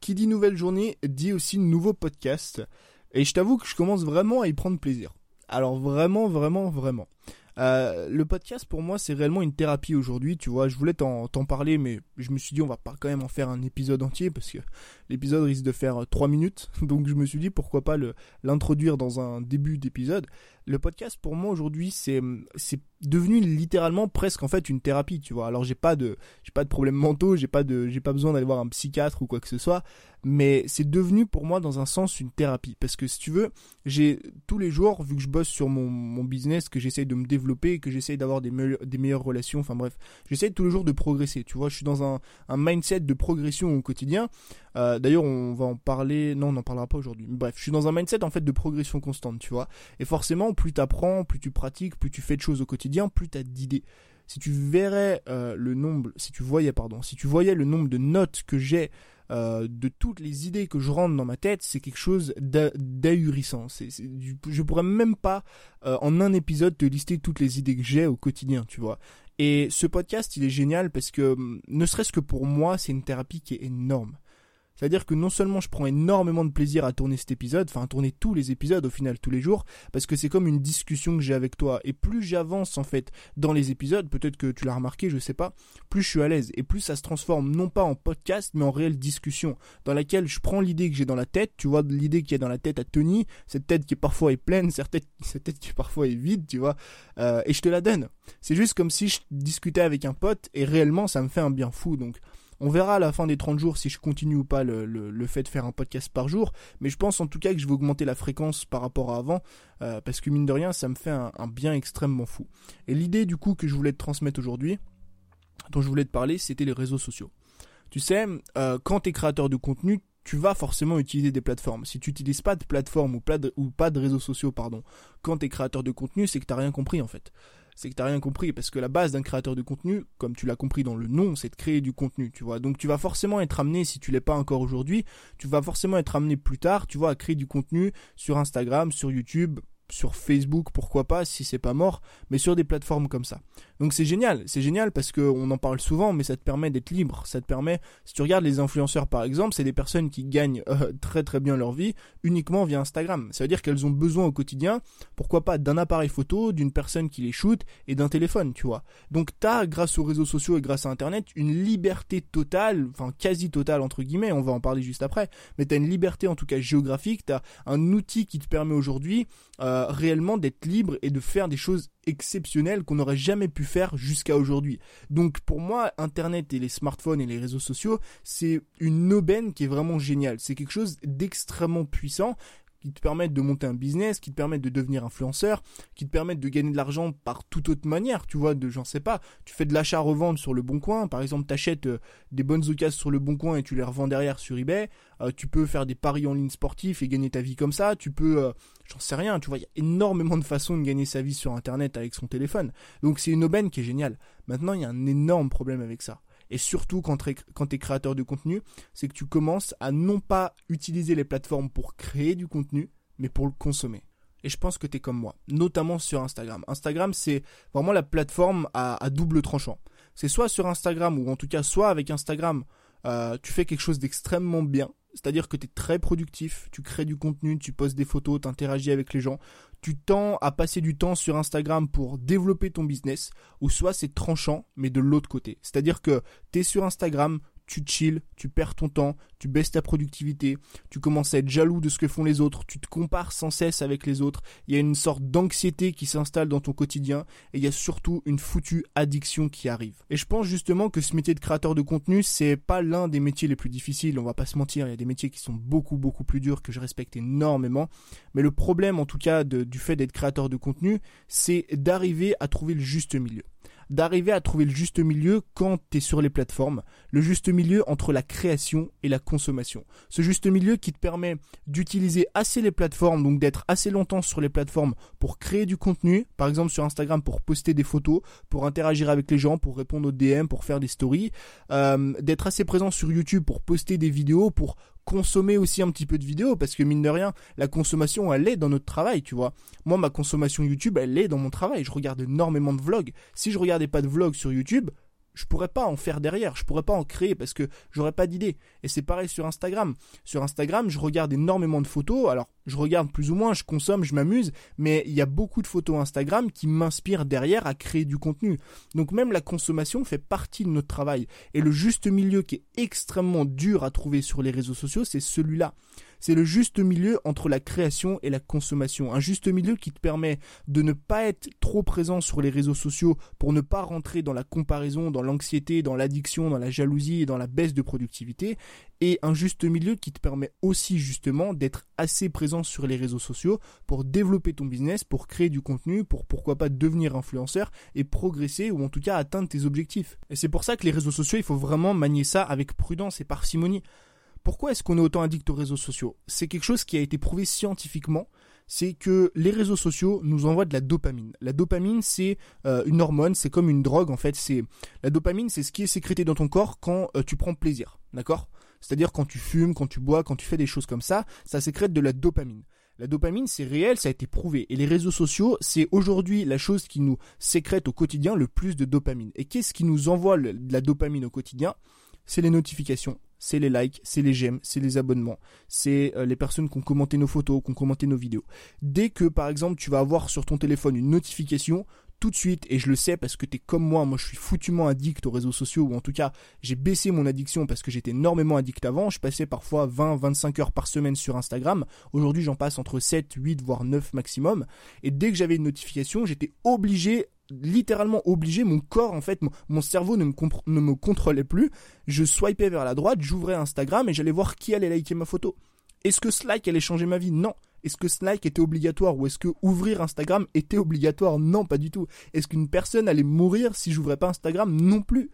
qui dit nouvelle journée dit aussi nouveau podcast. Et je t'avoue que je commence vraiment à y prendre plaisir. Alors vraiment, vraiment, vraiment. Euh, le podcast pour moi c'est réellement une thérapie aujourd'hui, tu vois. Je voulais t'en parler, mais je me suis dit on va pas quand même en faire un épisode entier parce que l'épisode risque de faire 3 minutes. Donc je me suis dit pourquoi pas l'introduire dans un début d'épisode. Le podcast pour moi aujourd'hui c'est c'est devenu littéralement presque en fait une thérapie, tu vois. Alors j'ai pas de j'ai pas de problèmes mentaux, j'ai pas de j'ai pas besoin d'aller voir un psychiatre ou quoi que ce soit, mais c'est devenu pour moi dans un sens une thérapie parce que si tu veux, j'ai tous les jours vu que je bosse sur mon, mon business, que j'essaye de me développer, que j'essaye d'avoir des, des meilleures relations, enfin bref, j'essaye tous les jours de progresser, tu vois. Je suis dans un, un mindset de progression au quotidien. Euh, D'ailleurs, on va en parler. Non, on n'en parlera pas aujourd'hui. Bref, je suis dans un mindset en fait de progression constante, tu vois. Et forcément, plus tu apprends, plus tu pratiques, plus tu fais de choses au quotidien, plus tu as d'idées. Si tu verrais euh, le nombre, si tu voyais, pardon, si tu voyais le nombre de notes que j'ai euh, de toutes les idées que je rentre dans ma tête, c'est quelque chose d'ahurissant. Je pourrais même pas euh, en un épisode te lister toutes les idées que j'ai au quotidien, tu vois. Et ce podcast, il est génial parce que, ne serait-ce que pour moi, c'est une thérapie qui est énorme. C'est-à-dire que non seulement je prends énormément de plaisir à tourner cet épisode, enfin à tourner tous les épisodes au final tous les jours, parce que c'est comme une discussion que j'ai avec toi. Et plus j'avance en fait dans les épisodes, peut-être que tu l'as remarqué, je sais pas, plus je suis à l'aise. Et plus ça se transforme non pas en podcast, mais en réelle discussion, dans laquelle je prends l'idée que j'ai dans la tête, tu vois, l'idée qui est dans la tête à Tony, cette tête qui parfois est pleine, cette tête, cette tête qui parfois est vide, tu vois, euh, et je te la donne. C'est juste comme si je discutais avec un pote, et réellement ça me fait un bien fou. Donc on verra à la fin des 30 jours si je continue ou pas le, fait de faire un podcast par jour. Mais je pense en tout cas que je vais augmenter la fréquence par rapport à avant. Euh, parce que mine de rien, ça me fait un, bien extrêmement fou. Et l'idée du coup que je voulais te transmettre aujourd'hui, dont je voulais te parler, c'était les réseaux sociaux. Tu sais, euh, quand tu es créateur de contenu, tu vas forcément utiliser des plateformes. Si tu n'utilises pas de plateforme ou, pas de, réseaux sociaux, pardon, quand tu es créateur de contenu, c'est que tu n'as rien compris en fait c'est que tu n'as rien compris parce que la base d'un créateur de contenu, comme tu l'as compris dans le nom, c'est de créer du contenu, tu vois. Donc tu vas forcément être amené si tu l'es pas encore aujourd'hui, tu vas forcément être amené plus tard, tu vois, à créer du contenu sur Instagram, sur YouTube, sur Facebook, pourquoi pas, si c'est pas mort, mais sur des plateformes comme ça. Donc c'est génial, c'est génial parce qu'on en parle souvent, mais ça te permet d'être libre. Ça te permet, si tu regardes les influenceurs par exemple, c'est des personnes qui gagnent euh, très très bien leur vie uniquement via Instagram. Ça veut dire qu'elles ont besoin au quotidien, pourquoi pas, d'un appareil photo, d'une personne qui les shoot et d'un téléphone, tu vois. Donc t'as, grâce aux réseaux sociaux et grâce à Internet, une liberté totale, enfin quasi totale entre guillemets, on va en parler juste après, mais t'as une liberté en tout cas géographique, t'as un outil qui te permet aujourd'hui euh, réellement d'être libre et de faire des choses exceptionnelles qu'on n'aurait jamais pu faire jusqu'à aujourd'hui. Donc pour moi, Internet et les smartphones et les réseaux sociaux, c'est une aubaine qui est vraiment géniale. C'est quelque chose d'extrêmement puissant qui te permettent de monter un business, qui te permettent de devenir influenceur, qui te permettent de gagner de l'argent par toute autre manière, tu vois, de j'en sais pas, tu fais de l'achat-revente sur le bon coin, par exemple, tu achètes euh, des bonnes occasions sur le bon coin et tu les revends derrière sur eBay, euh, tu peux faire des paris en ligne sportifs et gagner ta vie comme ça, tu peux, euh, j'en sais rien, tu vois, il y a énormément de façons de gagner sa vie sur Internet avec son téléphone. Donc c'est une aubaine qui est géniale. Maintenant, il y a un énorme problème avec ça et surtout quand tu es créateur de contenu, c'est que tu commences à non pas utiliser les plateformes pour créer du contenu, mais pour le consommer. Et je pense que tu es comme moi, notamment sur Instagram. Instagram, c'est vraiment la plateforme à, double tranchant. C'est soit sur Instagram, ou en tout cas soit avec Instagram, euh, tu fais quelque chose d'extrêmement bien, c'est-à-dire que tu es très productif, tu crées du contenu, tu postes des photos, tu interagis avec les gens, tu tends à passer du temps sur Instagram pour développer ton business, ou soit c'est tranchant, mais de l'autre côté. C'est-à-dire que tu es sur Instagram, tu chill, tu perds ton temps, tu baisses ta productivité, tu commences à être jaloux de ce que font les autres, tu te compares sans cesse avec les autres, il y a une sorte d'anxiété qui s'installe dans ton quotidien et il y a surtout une foutue addiction qui arrive. Et je pense justement que ce métier de créateur de contenu, c'est pas l'un des métiers les plus difficiles, on va pas se mentir, il y a des métiers qui sont beaucoup beaucoup plus durs que je respecte énormément, mais le problème en tout cas du fait d'être créateur de contenu, c'est d'arriver à trouver le juste milieu d'arriver à trouver le juste milieu quand tu es sur les plateformes, le juste milieu entre la création et la consommation. Ce juste milieu qui te permet d'utiliser assez les plateformes, donc d'être assez longtemps sur les plateformes pour créer du contenu, par exemple sur Instagram pour poster des photos, pour interagir avec les gens, pour répondre aux DM, pour faire des stories, euh, d'être assez présent sur YouTube pour poster des vidéos, pour consommer aussi un petit peu de vidéos parce que mine de rien, la consommation elle est dans notre travail, tu vois. Moi ma consommation YouTube, elle est dans mon travail, je regarde énormément de vlogs. Si je regardais pas de vlogs sur YouTube, je pourrais pas en faire derrière, je pourrais pas en créer parce que j'aurais pas d'idée. Et c'est pareil sur Instagram. Sur Instagram, je regarde énormément de photos. Alors, je regarde plus ou moins, je consomme, je m'amuse, mais il y a beaucoup de photos Instagram qui m'inspirent derrière à créer du contenu. Donc même la consommation fait partie de notre travail. Et le juste milieu qui est extrêmement dur à trouver sur les réseaux sociaux, c'est celui-là. C'est le juste milieu entre la création et la consommation. Un juste milieu qui te permet de ne pas être trop présent sur les réseaux sociaux pour ne pas rentrer dans la comparaison, dans l'anxiété, dans l'addiction, dans la jalousie et dans la baisse de productivité. Et un juste milieu qui te permet aussi justement d'être assez présent sur les réseaux sociaux pour développer ton business, pour créer du contenu, pour pourquoi pas devenir influenceur et progresser ou en tout cas atteindre tes objectifs. Et c'est pour ça que les réseaux sociaux, il faut vraiment manier ça avec prudence et parcimonie. Pourquoi est-ce qu'on est autant addict aux réseaux sociaux? C'est quelque chose qui a été prouvé scientifiquement. C'est que les réseaux sociaux nous envoient de la dopamine. La dopamine, c'est euh, une hormone, c'est comme une drogue en fait. C'est la dopamine, c'est ce qui est sécrété dans ton corps quand euh, tu prends plaisir, d'accord? C'est-à-dire quand tu fumes, quand tu bois, quand tu fais des choses comme ça, ça sécrète de la dopamine. La dopamine, c'est réel, ça a été prouvé. Et les réseaux sociaux, c'est aujourd'hui la chose qui nous sécrète au quotidien le plus de dopamine. Et qu'est-ce qui nous envoie de la dopamine au quotidien? C'est les notifications c'est les likes, c'est les j'aime, c'est les abonnements, c'est euh, les personnes qui ont commenté nos photos, qui ont commenté nos vidéos. Dès que par exemple tu vas avoir sur ton téléphone une notification, tout de suite, et je le sais parce que t'es comme moi, moi je suis foutument addict aux réseaux sociaux, ou en tout cas j'ai baissé mon addiction parce que j'étais énormément addict avant, je passais parfois 20-25 heures par semaine sur Instagram, aujourd'hui j'en passe entre 7, 8, voire 9 maximum, et dès que j'avais une notification, j'étais obligé littéralement obligé, mon corps en fait, mon, cerveau ne me, ne me contrôlait plus, je swipais vers la droite, j'ouvrais Instagram et j'allais voir qui allait liker ma photo. Est-ce que ce like allait changer ma vie? Non. Est-ce que ce like était obligatoire ou est-ce que ouvrir Instagram était obligatoire? Non, pas du tout. Est-ce qu'une personne allait mourir si j'ouvrais pas Instagram? Non plus.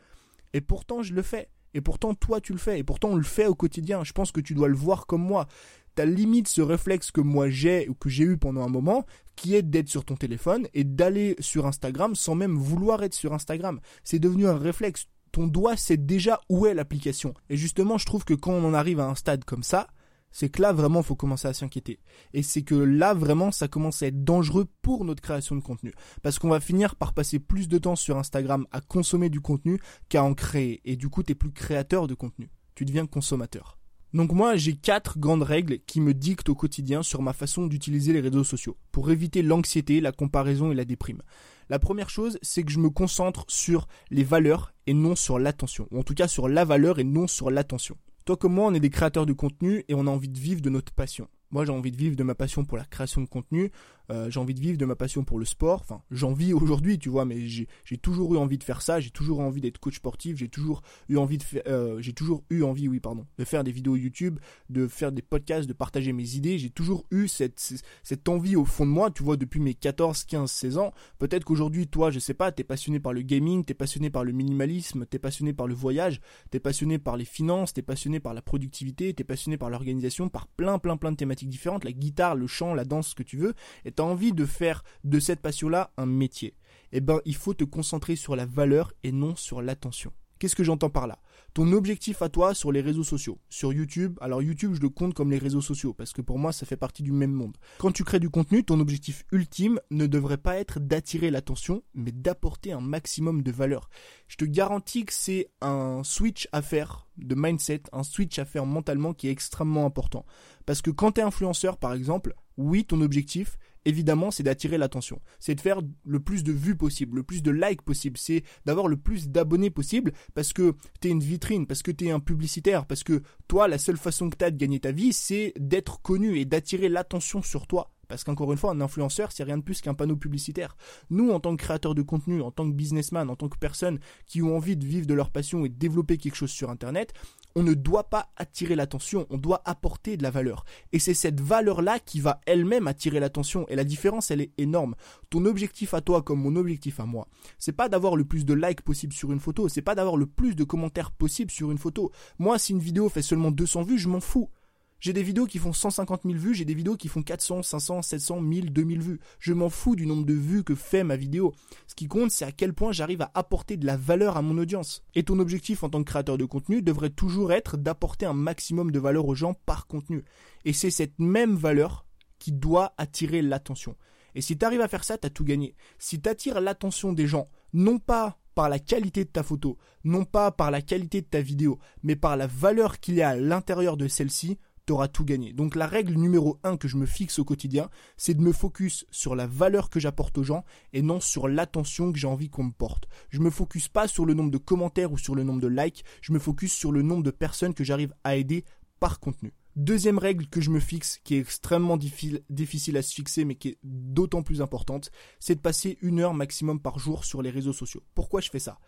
Et pourtant, je le fais. Et pourtant, toi, tu le fais. Et pourtant, on le fait au quotidien. Je pense que tu dois le voir comme moi. T'as limite ce réflexe que moi j'ai ou que j'ai eu pendant un moment, qui est d'être sur ton téléphone et d'aller sur Instagram sans même vouloir être sur Instagram. C'est devenu un réflexe. Ton doigt sait déjà où est l'application. Et justement, je trouve que quand on en arrive à un stade comme ça, c'est que là vraiment faut commencer à s'inquiéter. Et c'est que là vraiment ça commence à être dangereux pour notre création de contenu. Parce qu'on va finir par passer plus de temps sur Instagram à consommer du contenu qu'à en créer. Et du coup t'es plus créateur de contenu. Tu deviens consommateur. Donc moi, j'ai quatre grandes règles qui me dictent au quotidien sur ma façon d'utiliser les réseaux sociaux pour éviter l'anxiété, la comparaison et la déprime. La première chose, c'est que je me concentre sur les valeurs et non sur l'attention, ou en tout cas sur la valeur et non sur l'attention. Toi comme moi, on est des créateurs de contenu et on a envie de vivre de notre passion. Moi, j'ai envie de vivre de ma passion pour la création de contenu. Euh, j'ai envie de vivre de ma passion pour le sport. Enfin, j'en vis aujourd'hui, tu vois, mais j'ai toujours eu envie de faire ça. J'ai toujours envie d'être coach sportif. J'ai toujours eu envie de faire, euh, j'ai toujours eu envie, oui, pardon, de faire des vidéos YouTube, de faire des podcasts, de partager mes idées. J'ai toujours eu cette, cette envie au fond de moi, tu vois, depuis mes 14, 15, 16 ans. Peut-être qu'aujourd'hui, toi, je sais pas, t'es passionné par le gaming, t'es passionné par le minimalisme, t'es passionné par le voyage, t'es passionné par les finances, t'es passionné par la productivité, t'es passionné par l'organisation, par plein, plein, plein de thématiques différentes, la guitare, le chant, la danse, ce que tu veux, et tu as envie de faire de cette passion-là un métier, eh ben il faut te concentrer sur la valeur et non sur l'attention. Qu'est-ce que j'entends par là? Ton objectif à toi sur les réseaux sociaux, sur YouTube, alors YouTube je le compte comme les réseaux sociaux parce que pour moi ça fait partie du même monde. Quand tu crées du contenu, ton objectif ultime ne devrait pas être d'attirer l'attention, mais d'apporter un maximum de valeur. Je te garantis que c'est un switch à faire de mindset, un switch à faire mentalement qui est extrêmement important. Parce que quand tu es influenceur par exemple, oui ton objectif évidemment, c'est d'attirer l'attention. C'est de faire le plus de vues possible, le plus de likes possible. C'est d'avoir le plus d'abonnés possible parce que tu es une vitrine, parce que tu es un publicitaire, parce que toi, la seule façon que tu as de gagner ta vie, c'est d'être connu et d'attirer l'attention sur toi. Parce qu'encore une fois, un influenceur, c'est rien de plus qu'un panneau publicitaire. Nous, en tant que créateurs de contenu, en tant que businessman, en tant que personnes qui ont envie de vivre de leur passion et de développer quelque chose sur Internet, on ne doit pas attirer l'attention, on doit apporter de la valeur. Et c'est cette valeur-là qui va elle-même attirer l'attention. Et la différence, elle est énorme. Ton objectif à toi comme mon objectif à moi, c'est pas d'avoir le plus de likes possible sur une photo, c'est pas d'avoir le plus de commentaires possible sur une photo. Moi, si une vidéo fait seulement 200 vues, je m'en fous. J'ai des vidéos qui font 150 000 vues, j'ai des vidéos qui font 400, 500, 700, 1000, 2000 vues. Je m'en fous du nombre de vues que fait ma vidéo. Ce qui compte, c'est à quel point j'arrive à apporter de la valeur à mon audience. Et ton objectif en tant que créateur de contenu devrait toujours être d'apporter un maximum de valeur aux gens par contenu. Et c'est cette même valeur qui doit attirer l'attention. Et si tu arrives à faire ça, tu as tout gagné. Si tu attires l'attention des gens non pas par la qualité de ta photo, non pas par la qualité de ta vidéo, mais par la valeur qu'il y a à l'intérieur de celle-ci, t'auras tout gagné. Donc la règle numéro 1 que je me fixe au quotidien, c'est de me focus sur la valeur que j'apporte aux gens et non sur l'attention que j'ai envie qu'on me porte. Je me focus pas sur le nombre de commentaires ou sur le nombre de likes, je me focus sur le nombre de personnes que j'arrive à aider par contenu. Deuxième règle que je me fixe, qui est extrêmement difficile à se fixer, mais qui est d'autant plus importante, c'est de passer une heure maximum par jour sur les réseaux sociaux. Pourquoi je fais ça?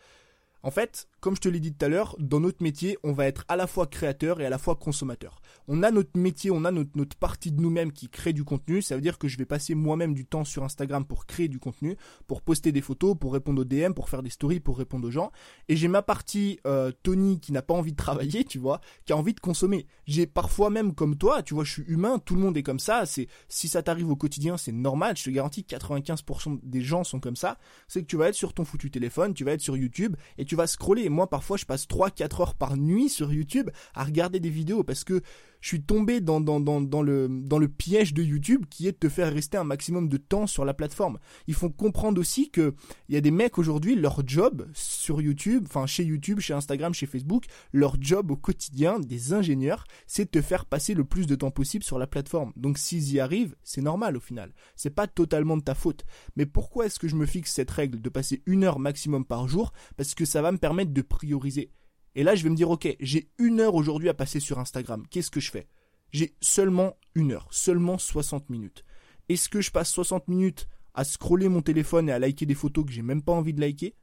En fait, comme je te l'ai dit tout à l'heure, dans notre métier, on va être à la fois créateur et à la fois consommateur. On a notre métier, on a notre, partie de nous-mêmes qui crée du contenu. Ça veut dire que je vais passer moi-même du temps sur Instagram pour créer du contenu, pour poster des photos, pour répondre aux DM, pour faire des stories, pour répondre aux gens. Et j'ai ma partie euh, Tony qui n'a pas envie de travailler, tu vois, qui a envie de consommer. J'ai parfois même comme toi, tu vois, je suis humain, tout le monde est comme ça. C'est si ça t'arrive au quotidien, c'est normal. Je te garantis, 95% des gens sont comme ça. C'est que tu vas être sur ton foutu téléphone, tu vas être sur YouTube et tu vas scroller. Moi, parfois, je passe 3-4 heures par nuit sur YouTube à regarder des vidéos parce que je suis tombé dans, dans, dans, le, dans le piège de YouTube qui est de te faire rester un maximum de temps sur la plateforme. Il faut comprendre aussi que il y a des mecs aujourd'hui, leur job sur YouTube, enfin chez YouTube, chez Instagram, chez Facebook, leur job au quotidien des ingénieurs, c'est de te faire passer le plus de temps possible sur la plateforme. Donc s'ils y arrivent, c'est normal au final. C'est pas totalement de ta faute. Mais pourquoi est-ce que je me fixe cette règle de passer une heure maximum par jour? Parce que ça va me permettre de prioriser. Et là, je vais me dire, ok, j'ai une heure aujourd'hui à passer sur Instagram. Qu'est-ce que je fais? J'ai seulement une heure, seulement 60 minutes. Est-ce que je passe 60 minutes à scroller mon téléphone et à liker des photos que j'ai même pas envie de liker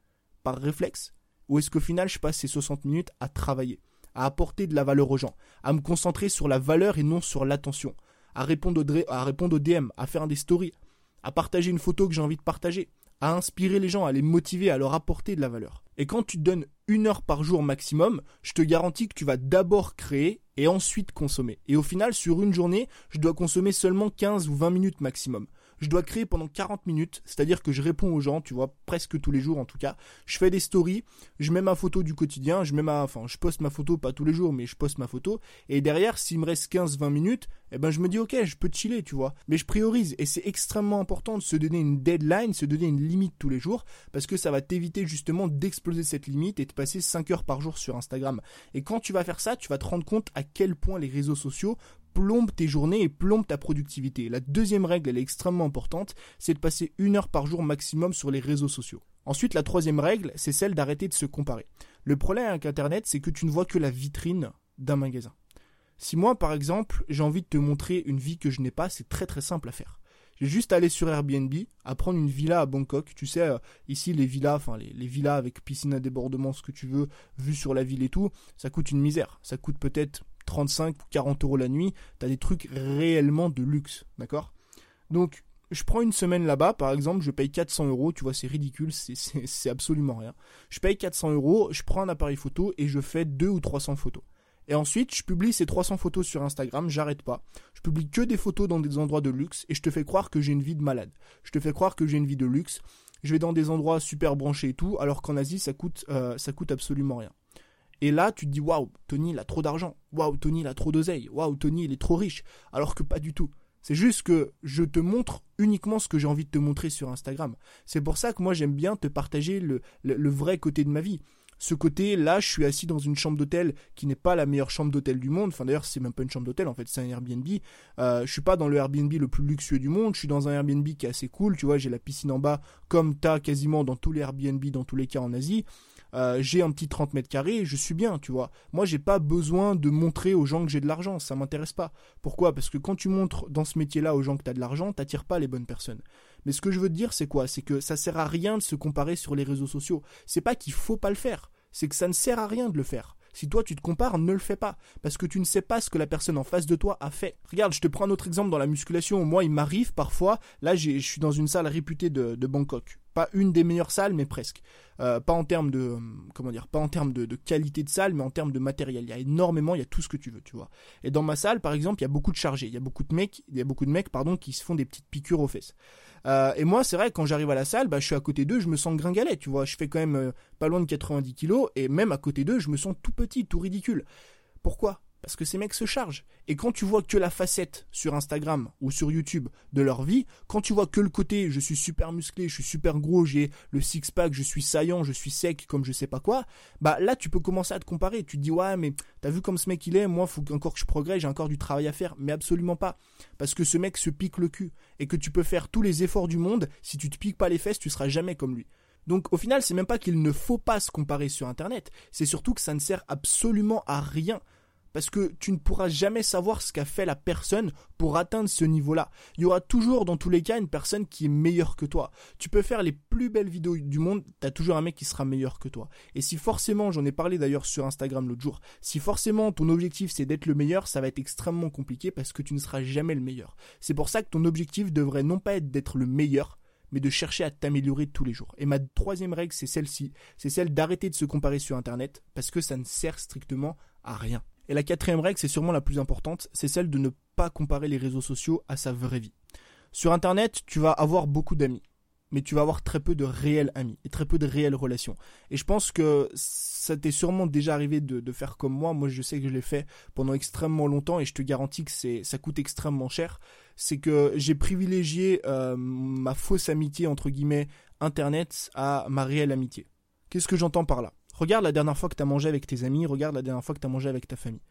par réflexe? Ou est-ce qu'au final, je passe ces 60 minutes à travailler, à apporter de la valeur aux gens, à me concentrer sur la valeur et non sur l'attention, à répondre aux, à répondre aux DM, à faire des stories, à partager une photo que j'ai envie de partager, à inspirer les gens, à les motiver, à leur apporter de la valeur. Et quand tu te donnes une heure par jour maximum, je te garantis que tu vas d'abord créer et ensuite consommer. Et au final, sur une journée, je dois consommer seulement 15 ou 20 minutes maximum je dois créer pendant 40 minutes, c'est-à-dire que je réponds aux gens, tu vois, presque tous les jours en tout cas. Je fais des stories, je mets ma photo du quotidien, je mets ma, enfin, je poste ma photo pas tous les jours, mais je poste ma photo. Et derrière, s'il me reste 15-20 minutes, eh ben, je me dis, ok, je peux chiller, tu vois. Mais je priorise. Et c'est extrêmement important de se donner une deadline, se donner une limite tous les jours, parce que ça va t'éviter justement d'exploser cette limite et de passer 5 heures par jour sur Instagram. Et quand tu vas faire ça, tu vas te rendre compte à quel point les réseaux sociaux plombe tes journées et plombe ta productivité. La deuxième règle, elle est extrêmement importante, c'est de passer une heure par jour maximum sur les réseaux sociaux. Ensuite, la troisième règle, c'est celle d'arrêter de se comparer. Le problème avec Internet, c'est que tu ne vois que la vitrine d'un magasin. Si moi, par exemple, j'ai envie de te montrer une vie que je n'ai pas, c'est très très simple à faire. J'ai juste à aller sur Airbnb, à prendre une villa à Bangkok. Tu sais, euh, ici les villas, enfin les, les, villas avec piscine à débordement, ce que tu veux, vue sur la ville et tout, ça coûte une misère. Ça coûte peut-être 35 ou 40 euros la nuit, t'as des trucs réellement de luxe, d'accord? Donc, je prends une semaine là-bas, par exemple, je paye 400 euros, tu vois, c'est ridicule, c'est absolument rien. Je paye 400 euros, je prends un appareil photo et je fais 2 ou 300 photos. Et ensuite, je publie ces 300 photos sur Instagram, j'arrête pas. Je publie que des photos dans des endroits de luxe et je te fais croire que j'ai une vie de malade. Je te fais croire que j'ai une vie de luxe. Je vais dans des endroits super branchés et tout, alors qu'en Asie, ça coûte, euh, ça coûte absolument rien. Et là, tu te dis, waouh, Tony, il a trop d'argent. Waouh, Tony, il a trop d'oseille. Waouh, Tony, il est trop riche. Alors que pas du tout. C'est juste que je te montre uniquement ce que j'ai envie de te montrer sur Instagram. C'est pour ça que moi, j'aime bien te partager le, vrai côté de ma vie. Ce côté, là, je suis assis dans une chambre d'hôtel qui n'est pas la meilleure chambre d'hôtel du monde. Enfin, d'ailleurs, c'est même pas une chambre d'hôtel, en fait, c'est un Airbnb. Euh, je suis pas dans le Airbnb le plus luxueux du monde. Je suis dans un Airbnb qui est assez cool. Tu vois, j'ai la piscine en bas, comme t'as quasiment dans tous les Airbnb, dans tous les cas en Asie. Euh, j'ai un petit 30 mètres carrés, je suis bien, tu vois. Moi, j'ai pas besoin de montrer aux gens que j'ai de l'argent, ça m'intéresse pas. Pourquoi? Parce que quand tu montres dans ce métier-là aux gens que tu de l'argent, t'attires pas les bonnes personnes. Mais ce que je veux te dire, c'est quoi? C'est que ça sert à rien de se comparer sur les réseaux sociaux. C'est pas qu'il faut pas le faire, c'est que ça ne sert à rien de le faire. Si toi tu te compares, ne le fais pas. Parce que tu ne sais pas ce que la personne en face de toi a fait. Regarde, je te prends un autre exemple dans la musculation. Moi, il m'arrive parfois, là je suis dans une salle réputée de Bangkok. Pas une des meilleures salles, mais presque. Euh, pas en termes de comment dire, pas en termes de, qualité de salle, mais en termes de matériel. Il y a énormément, il y a tout ce que tu veux, tu vois. Et dans ma salle, par exemple, il y a beaucoup de chargés, il y a beaucoup de mecs, il y a beaucoup de mecs, pardon, qui se font des petites piqûres aux fesses. Euh, et moi, c'est vrai, quand j'arrive à la salle, bah, je suis à côté d'eux, je me sens gringalet, tu vois. Je fais quand même euh, pas loin de 90 kilos, et même à côté d'eux, je me sens tout petit, tout ridicule. Pourquoi? Parce que ces mecs se chargent. Et quand tu vois que la facette sur Instagram ou sur YouTube de leur vie, quand tu vois que le côté je suis super musclé, je suis super gros, j'ai le six-pack, je suis saillant, je suis sec comme je sais pas quoi, bah là tu peux commencer à te comparer. Tu te dis ouais mais t'as vu comme ce mec il est, moi faut encore que je progresse, j'ai encore du travail à faire. Mais absolument pas. Parce que ce mec se pique le cul. Et que tu peux faire tous les efforts du monde, si tu te piques pas les fesses, tu seras jamais comme lui. Donc au final, c'est même pas qu'il ne faut pas se comparer sur Internet, c'est surtout que ça ne sert absolument à rien parce que tu ne pourras jamais savoir ce qu'a fait la personne pour atteindre ce niveau-là. Il y aura toujours dans tous les cas une personne qui est meilleure que toi. Tu peux faire les plus belles vidéos du monde, tu as toujours un mec qui sera meilleur que toi. Et si forcément, j'en ai parlé d'ailleurs sur Instagram l'autre jour, si forcément ton objectif c'est d'être le meilleur, ça va être extrêmement compliqué parce que tu ne seras jamais le meilleur. C'est pour ça que ton objectif devrait non pas être d'être le meilleur, mais de chercher à t'améliorer tous les jours. Et ma troisième règle, c'est celle-ci, c'est celle d'arrêter de se comparer sur Internet, parce que ça ne sert strictement à rien. Et la quatrième règle, c'est sûrement la plus importante, c'est celle de ne pas comparer les réseaux sociaux à sa vraie vie. Sur Internet, tu vas avoir beaucoup d'amis, mais tu vas avoir très peu de réels amis et très peu de réelles relations. Et je pense que ça t'est sûrement déjà arrivé de, faire comme moi. Moi, je sais que je l'ai fait pendant extrêmement longtemps et je te garantis que c'est, ça coûte extrêmement cher. C'est que j'ai privilégié euh, ma fausse amitié entre guillemets Internet à ma réelle amitié. Qu'est-ce que j'entends par là? Regarde la dernière fois que tu mangé avec tes amis, regarde la dernière fois que tu mangé avec ta famille.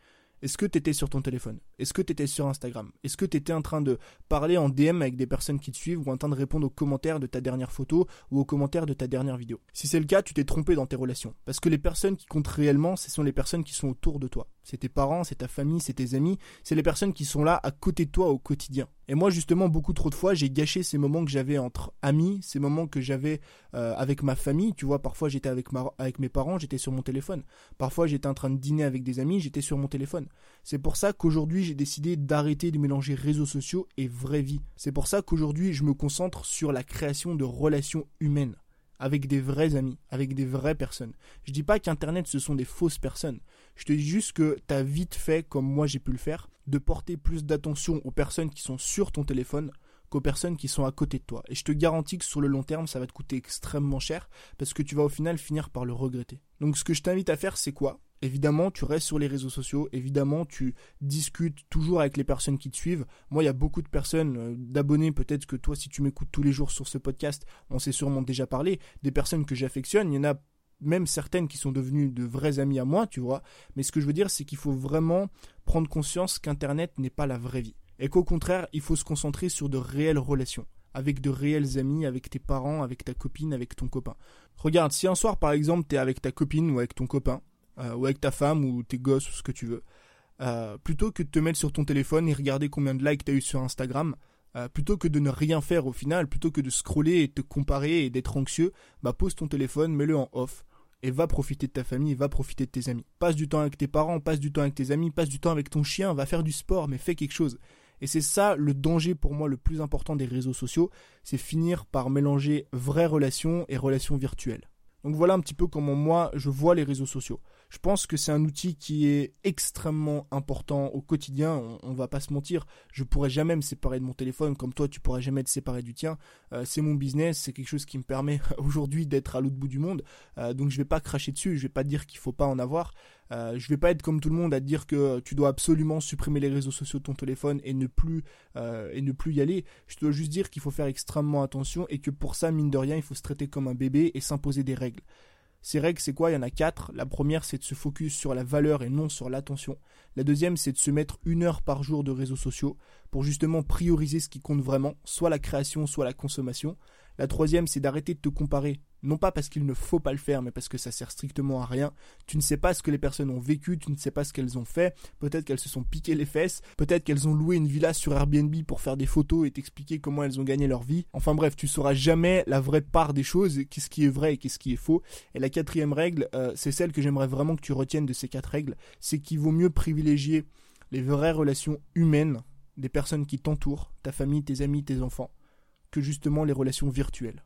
Est-ce que tu étais sur ton téléphone? Est-ce que tu étais sur Instagram? Est-ce que tu étais en train de parler en DM avec des personnes qui te suivent ou en train de répondre aux commentaires de ta dernière photo ou aux commentaires de ta dernière vidéo? Si c'est le cas, tu t'es trompé dans tes relations. Parce que les personnes qui comptent réellement, ce sont les personnes qui sont autour de toi. C'est tes parents, c'est ta famille, c'est tes amis, c'est les personnes qui sont là à côté de toi au quotidien. Et moi, justement, beaucoup trop de fois, j'ai gâché ces moments que j'avais entre amis, ces moments que j'avais euh, avec ma famille. Tu vois, parfois j'étais avec, avec mes parents, j'étais sur mon téléphone. Parfois j'étais en train de dîner avec des amis, j'étais sur mon téléphone. C'est pour ça qu'aujourd'hui, j'ai décidé d'arrêter de mélanger réseaux sociaux et vraie vie. C'est pour ça qu'aujourd'hui, je me concentre sur la création de relations humaines avec des vrais amis, avec des vraies personnes. Je dis pas qu'Internet ce sont des fausses personnes. Je te dis juste que tu as vite fait, comme moi j'ai pu le faire, de porter plus d'attention aux personnes qui sont sur ton téléphone qu'aux personnes qui sont à côté de toi. Et je te garantis que sur le long terme, ça va te coûter extrêmement cher parce que tu vas au final finir par le regretter. Donc ce que je t'invite à faire, c'est quoi? Évidemment, tu restes sur les réseaux sociaux, évidemment, tu discutes toujours avec les personnes qui te suivent. Moi, il y a beaucoup de personnes, euh, d'abonnés, peut-être que toi, si tu m'écoutes tous les jours sur ce podcast, on s'est sûrement déjà parlé, des personnes que j'affectionne. Il y en a même certaines qui sont devenues de vrais amis à moi, tu vois. Mais ce que je veux dire, c'est qu'il faut vraiment prendre conscience qu'Internet n'est pas la vraie vie. Et qu'au contraire, il faut se concentrer sur de réelles relations. Avec de réels amis, avec tes parents, avec ta copine, avec ton copain. Regarde, si un soir, par exemple, t'es avec ta copine ou avec ton copain, euh, ou avec ta femme ou tes gosses ou ce que tu veux, euh, plutôt que de te mettre sur ton téléphone et regarder combien de likes t'as eu sur Instagram, euh, plutôt que de ne rien faire au final, plutôt que de scroller et te comparer et d'être anxieux, bah pose ton téléphone, mets-le en off et va profiter de ta famille, va profiter de tes amis. Passe du temps avec tes parents, passe du temps avec tes amis, passe du temps avec ton chien, va faire du sport, mais fais quelque chose. Et c'est ça le danger pour moi le plus important des réseaux sociaux, c'est finir par mélanger vraies relations et relations virtuelles. Donc voilà un petit peu comment moi je vois les réseaux sociaux. Je pense que c'est un outil qui est extrêmement important au quotidien. On, ne va pas se mentir. Je pourrais jamais me séparer de mon téléphone comme toi, tu pourrais jamais te séparer du tien. Euh, c'est mon business, c'est quelque chose qui me permet aujourd'hui d'être à l'autre bout du monde. Euh, donc je vais pas cracher dessus. Je vais pas dire qu'il faut pas en avoir. Euh, je vais pas être comme tout le monde à dire que tu dois absolument supprimer les réseaux sociaux de ton téléphone et ne plus euh, et ne plus y aller. Je dois juste dire qu'il faut faire extrêmement attention et que pour ça, mine de rien, il faut se traiter comme un bébé et s'imposer des règles. Ces règles, c'est quoi? Il y en a quatre. La première, c'est de se focus sur la valeur et non sur l'attention. La deuxième, c'est de se mettre une heure par jour de réseaux sociaux pour justement prioriser ce qui compte vraiment, soit la création, soit la consommation. La troisième, c'est d'arrêter de te comparer non pas parce qu'il ne faut pas le faire, mais parce que ça sert strictement à rien. Tu ne sais pas ce que les personnes ont vécu, tu ne sais pas ce qu'elles ont fait. Peut-être qu'elles se sont piquées les fesses, peut-être qu'elles ont loué une villa sur Airbnb pour faire des photos et t'expliquer comment elles ont gagné leur vie. Enfin bref, tu sauras jamais la vraie part des choses, qu'est-ce qui est vrai et qu'est-ce qui est faux. Et la quatrième règle, euh, c'est celle que j'aimerais vraiment que tu retiennes de ces quatre règles, c'est qu'il vaut mieux les vraies relations humaines des personnes qui t'entourent, ta famille, tes amis, tes enfants, que justement les relations virtuelles.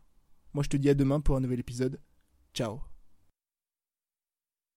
Moi je te dis à demain pour un nouvel épisode. Ciao